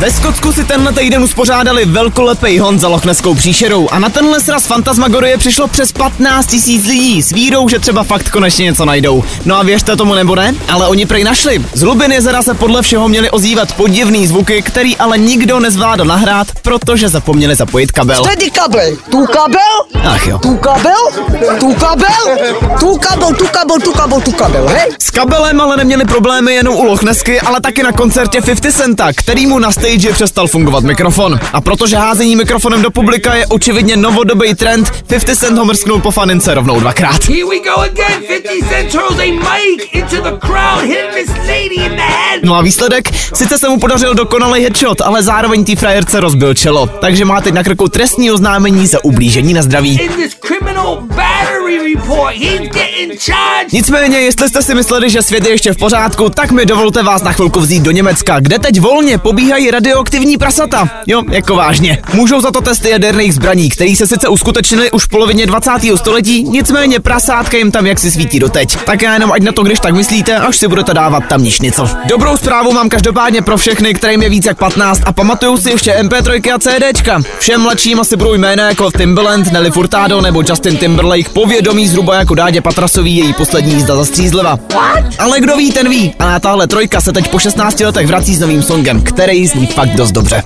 Ve Skotsku si tenhle týden uspořádali velkolepej hon za lochneskou příšerou a na tenhle sraz Fantasmagorie přišlo přes 15 tisíc lidí s vírou, že třeba fakt konečně něco najdou. No a věřte tomu nebo ne, ale oni prej našli. Z hlubin jezera se podle všeho měli ozývat podivný zvuky, který ale nikdo nezvládl nahrát, protože zapomněli zapojit kabel. Tedy kabel, tu kabel, Ach jo. tu kabel, tu kabel, tu kabel, tu kabel, tu kabel, tu kabel, hej? S kabelem ale neměli problémy jenom u Lochnesky, ale taky na koncertě 50 Centa, kterýmu na stage přestal fungovat mikrofon. A protože házení mikrofonem do publika je očividně novodobý trend, 50 Cent ho mrsknul po fanince rovnou dvakrát. Here we go again. 50 Cent throws a mic into the crowd, hitting this lady in the head. No a výsledek? Sice se mu podařil dokonalý headshot, ale zároveň té frajerce rozbil čelo. Takže má teď na krku trestní oznámení za ublížení na zdraví. In this criminal Nicméně, jestli jste si mysleli, že svět je ještě v pořádku, tak mi dovolte vás na chvilku vzít do Německa, kde teď volně pobíhají radioaktivní prasata. Jo, jako vážně. Můžou za to testy jaderných zbraní, které se sice uskutečnily už v polovině 20. století, nicméně prasátka jim tam jaksi svítí doteď. Tak já jenom ať na to, když tak myslíte, až si budete dávat tam něco. Dobrou zprávu mám každopádně pro všechny, kterým je víc jak 15 a pamatujou si ještě MP3 a CDčka. Všem mladším asi budou jména jako Timbaland, Nelly Furtado nebo Justin Timberlake povědomí zhruba jako Dádě Patrasový její poslední jízda za střízliva. Ale kdo ví, ten ví. A tahle trojka se teď po 16 letech vrací s novým songem, který zní fakt dost dobře.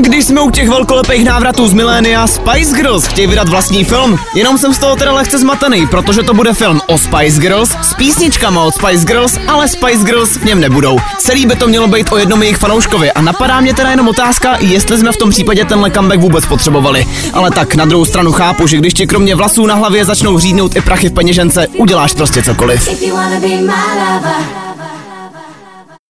Když jsme u těch velkolepých návratů z milénia, Spice Girls chtějí vydat vlastní film. Jenom jsem z toho teda lehce zmatený, protože to bude film o Spice Girls s písničkama od Spice Girls, ale Spice Girls v něm nebudou. Celý by to mělo být o jednom jejich fanouškovi a napadá mě teda jenom otázka, jestli jsme v tom případě tenhle comeback vůbec potřebovali. Ale tak na druhou stranu chápu, že když ti kromě vlasů na hlavě začnou řídnout i prachy v peněžence, uděláš prostě cokoliv. If you wanna be my lover,